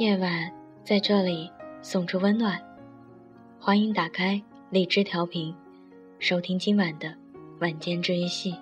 夜晚在这里送出温暖，欢迎打开荔枝调频，收听今晚的晚间治愈系。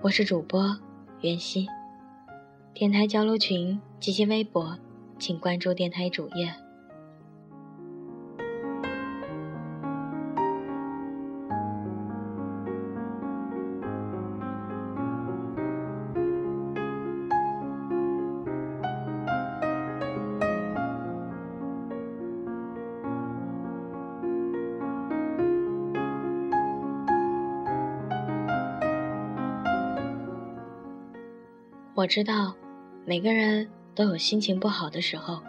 我是主播袁熙，电台交流群及其微博，请关注电台主页。我知道，每个人都有心情不好的时候，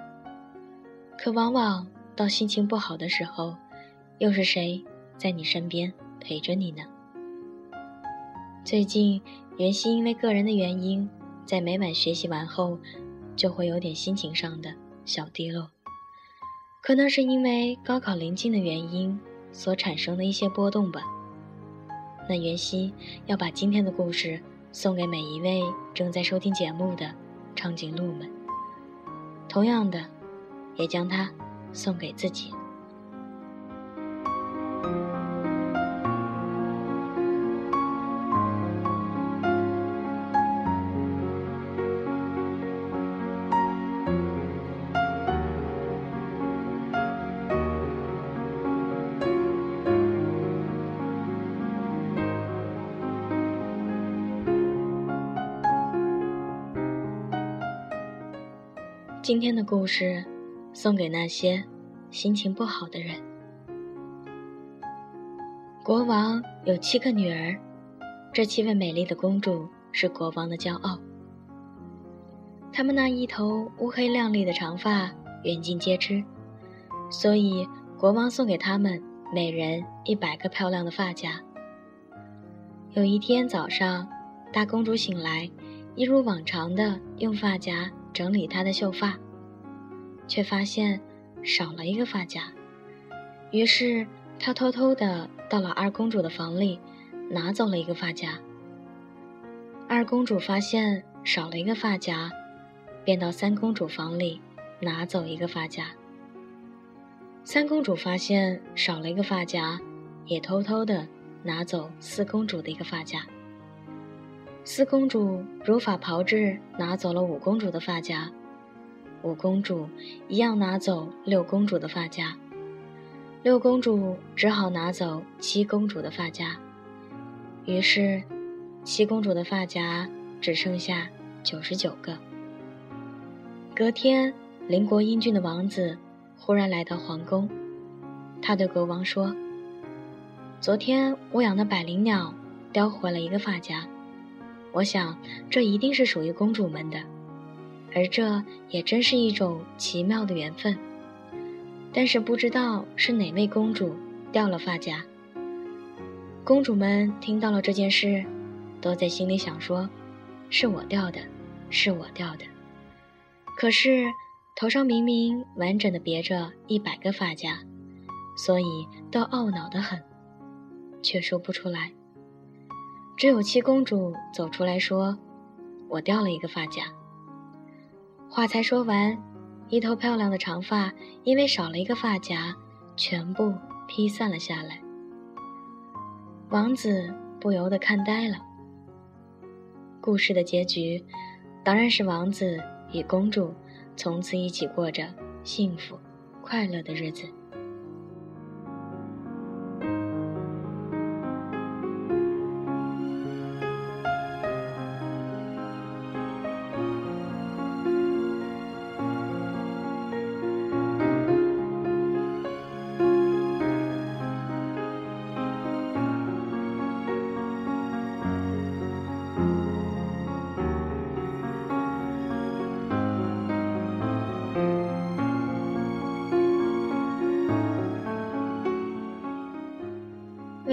可往往到心情不好的时候，又是谁在你身边陪着你呢？最近，袁熙因为个人的原因，在每晚学习完后，就会有点心情上的小低落，可能是因为高考临近的原因所产生的一些波动吧。那袁熙要把今天的故事。送给每一位正在收听节目的长颈鹿们，同样的，也将它送给自己。今天的故事，送给那些心情不好的人。国王有七个女儿，这七位美丽的公主是国王的骄傲。她们那一头乌黑亮丽的长发，远近皆知，所以国王送给她们每人一百个漂亮的发夹。有一天早上，大公主醒来，一如往常的用发夹。整理她的秀发，却发现少了一个发夹。于是她偷偷的到了二公主的房里，拿走了一个发夹。二公主发现少了一个发夹，便到三公主房里拿走一个发夹。三公主发现少了一个发夹，也偷偷的拿走四公主的一个发夹。四公主如法炮制，拿走了五公主的发夹；五公主一样拿走六公主的发夹；六公主只好拿走七公主的发夹。于是，七公主的发夹只剩下九十九个。隔天，邻国英俊的王子忽然来到皇宫，他对国王说：“昨天我养的百灵鸟叼回了一个发夹。”我想，这一定是属于公主们的，而这也真是一种奇妙的缘分。但是不知道是哪位公主掉了发夹。公主们听到了这件事，都在心里想说：“是我掉的，是我掉的。”可是头上明明完整的别着一百个发夹，所以都懊恼的很，却说不出来。只有七公主走出来说：“我掉了一个发夹。”话才说完，一头漂亮的长发因为少了一个发夹，全部披散了下来。王子不由得看呆了。故事的结局，当然是王子与公主从此一起过着幸福快乐的日子。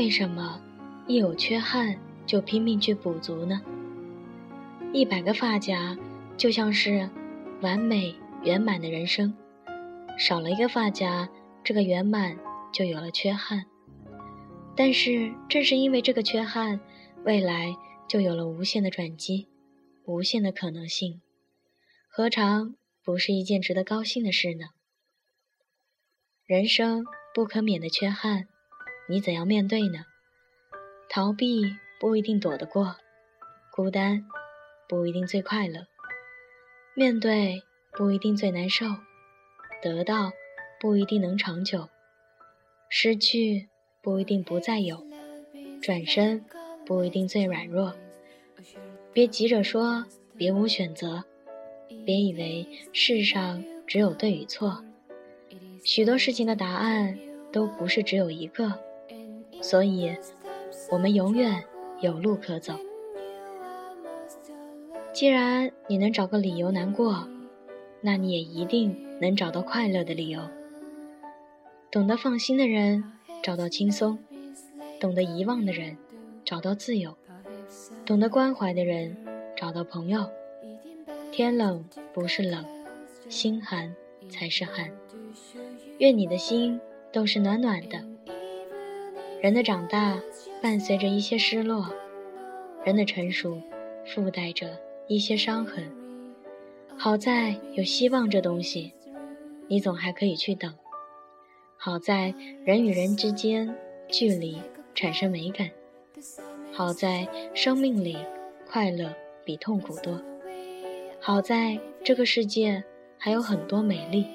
为什么一有缺憾就拼命去补足呢？一百个发夹就像是完美圆满的人生，少了一个发夹，这个圆满就有了缺憾。但是正是因为这个缺憾，未来就有了无限的转机，无限的可能性，何尝不是一件值得高兴的事呢？人生不可免的缺憾，你怎样面对呢？逃避不一定躲得过，孤单不一定最快乐，面对不一定最难受，得到不一定能长久，失去不一定不再有，转身不一定最软弱。别急着说别无选择，别以为世上只有对与错。许多事情的答案都不是只有一个，所以，我们永远有路可走。既然你能找个理由难过，那你也一定能找到快乐的理由。懂得放心的人找到轻松，懂得遗忘的人找到自由，懂得关怀的人找到朋友。天冷不是冷，心寒才是寒。愿你的心都是暖暖的。人的长大伴随着一些失落，人的成熟附带着一些伤痕。好在有希望这东西，你总还可以去等。好在人与人之间距离产生美感。好在生命里快乐比痛苦多。好在这个世界还有很多美丽。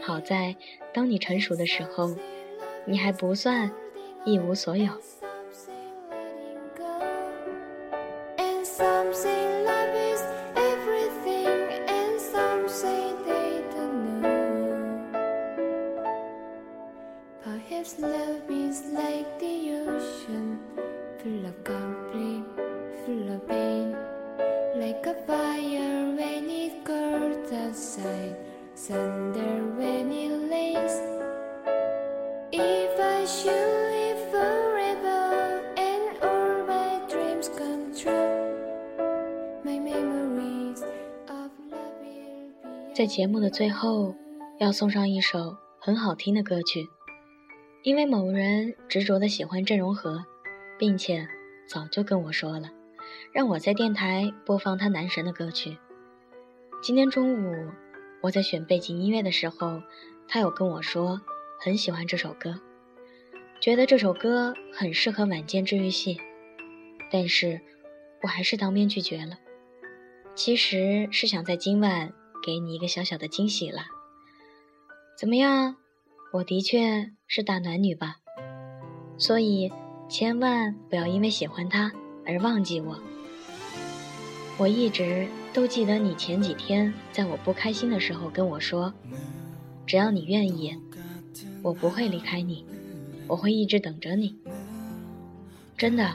好在，当你成熟的时候，你还不算一无所有。在节目的最后，要送上一首很好听的歌曲，因为某人执着的喜欢郑容和，并且早就跟我说了，让我在电台播放他男神的歌曲。今天中午我在选背景音乐的时候，他有跟我说很喜欢这首歌，觉得这首歌很适合晚间治愈系，但是我还是当面拒绝了。其实是想在今晚。给你一个小小的惊喜了，怎么样？我的确是大暖女吧，所以千万不要因为喜欢他而忘记我。我一直都记得你前几天在我不开心的时候跟我说，只要你愿意，我不会离开你，我会一直等着你。真的，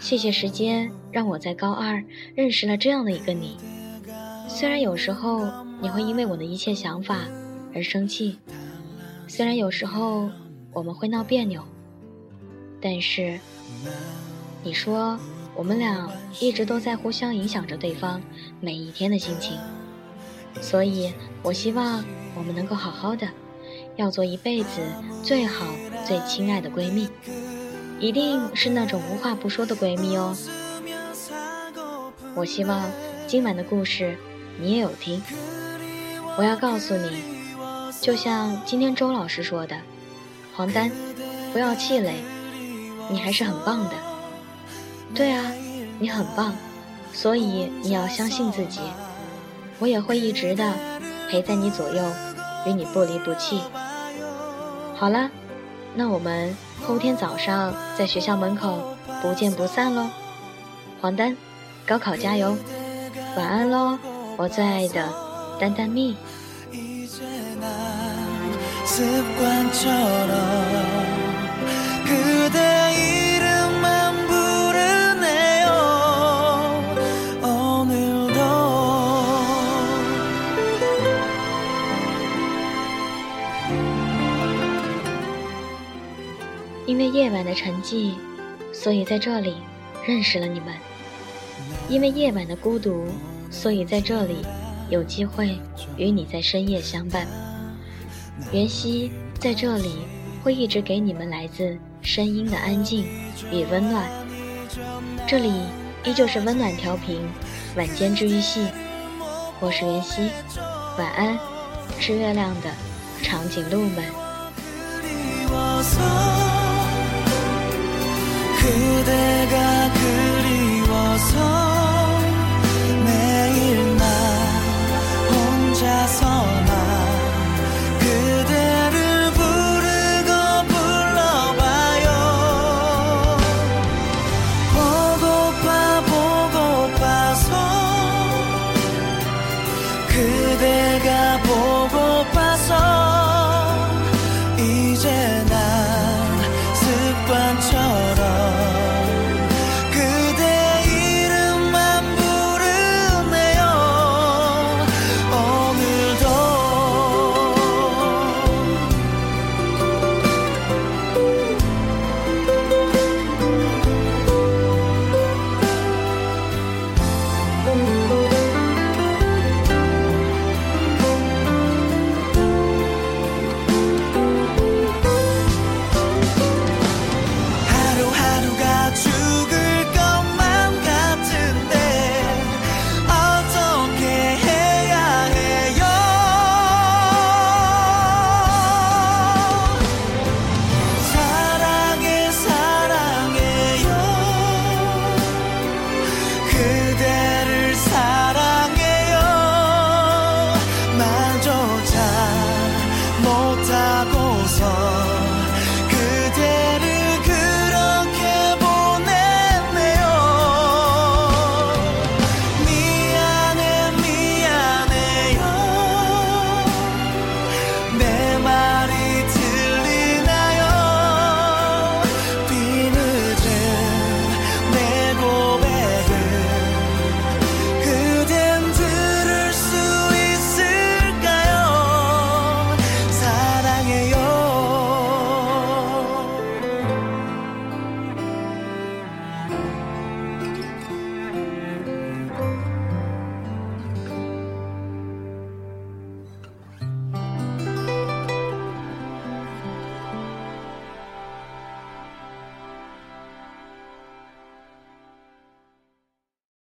谢谢时间让我在高二认识了这样的一个你。虽然有时候你会因为我的一切想法而生气，虽然有时候我们会闹别扭，但是你说我们俩一直都在互相影响着对方每一天的心情，所以我希望我们能够好好的，要做一辈子最好最亲爱的闺蜜，一定是那种无话不说的闺蜜哦。我希望今晚的故事。你也有听，我要告诉你，就像今天周老师说的，黄丹，不要气馁，你还是很棒的。对啊，你很棒，所以你要相信自己。我也会一直的陪在你左右，与你不离不弃。好了，那我们后天早上在学校门口不见不散喽。黄丹，高考加油，晚安喽。我最爱的丹丹蜜。因为夜晚的沉寂，所以在这里认识了你们。因为夜晚的孤独。所以在这里，有机会与你在深夜相伴。袁熙在这里会一直给你们来自声音的安静与温暖。这里依旧是温暖调频，晚间治愈系，我是袁熙，晚安，吃月亮的长颈鹿们。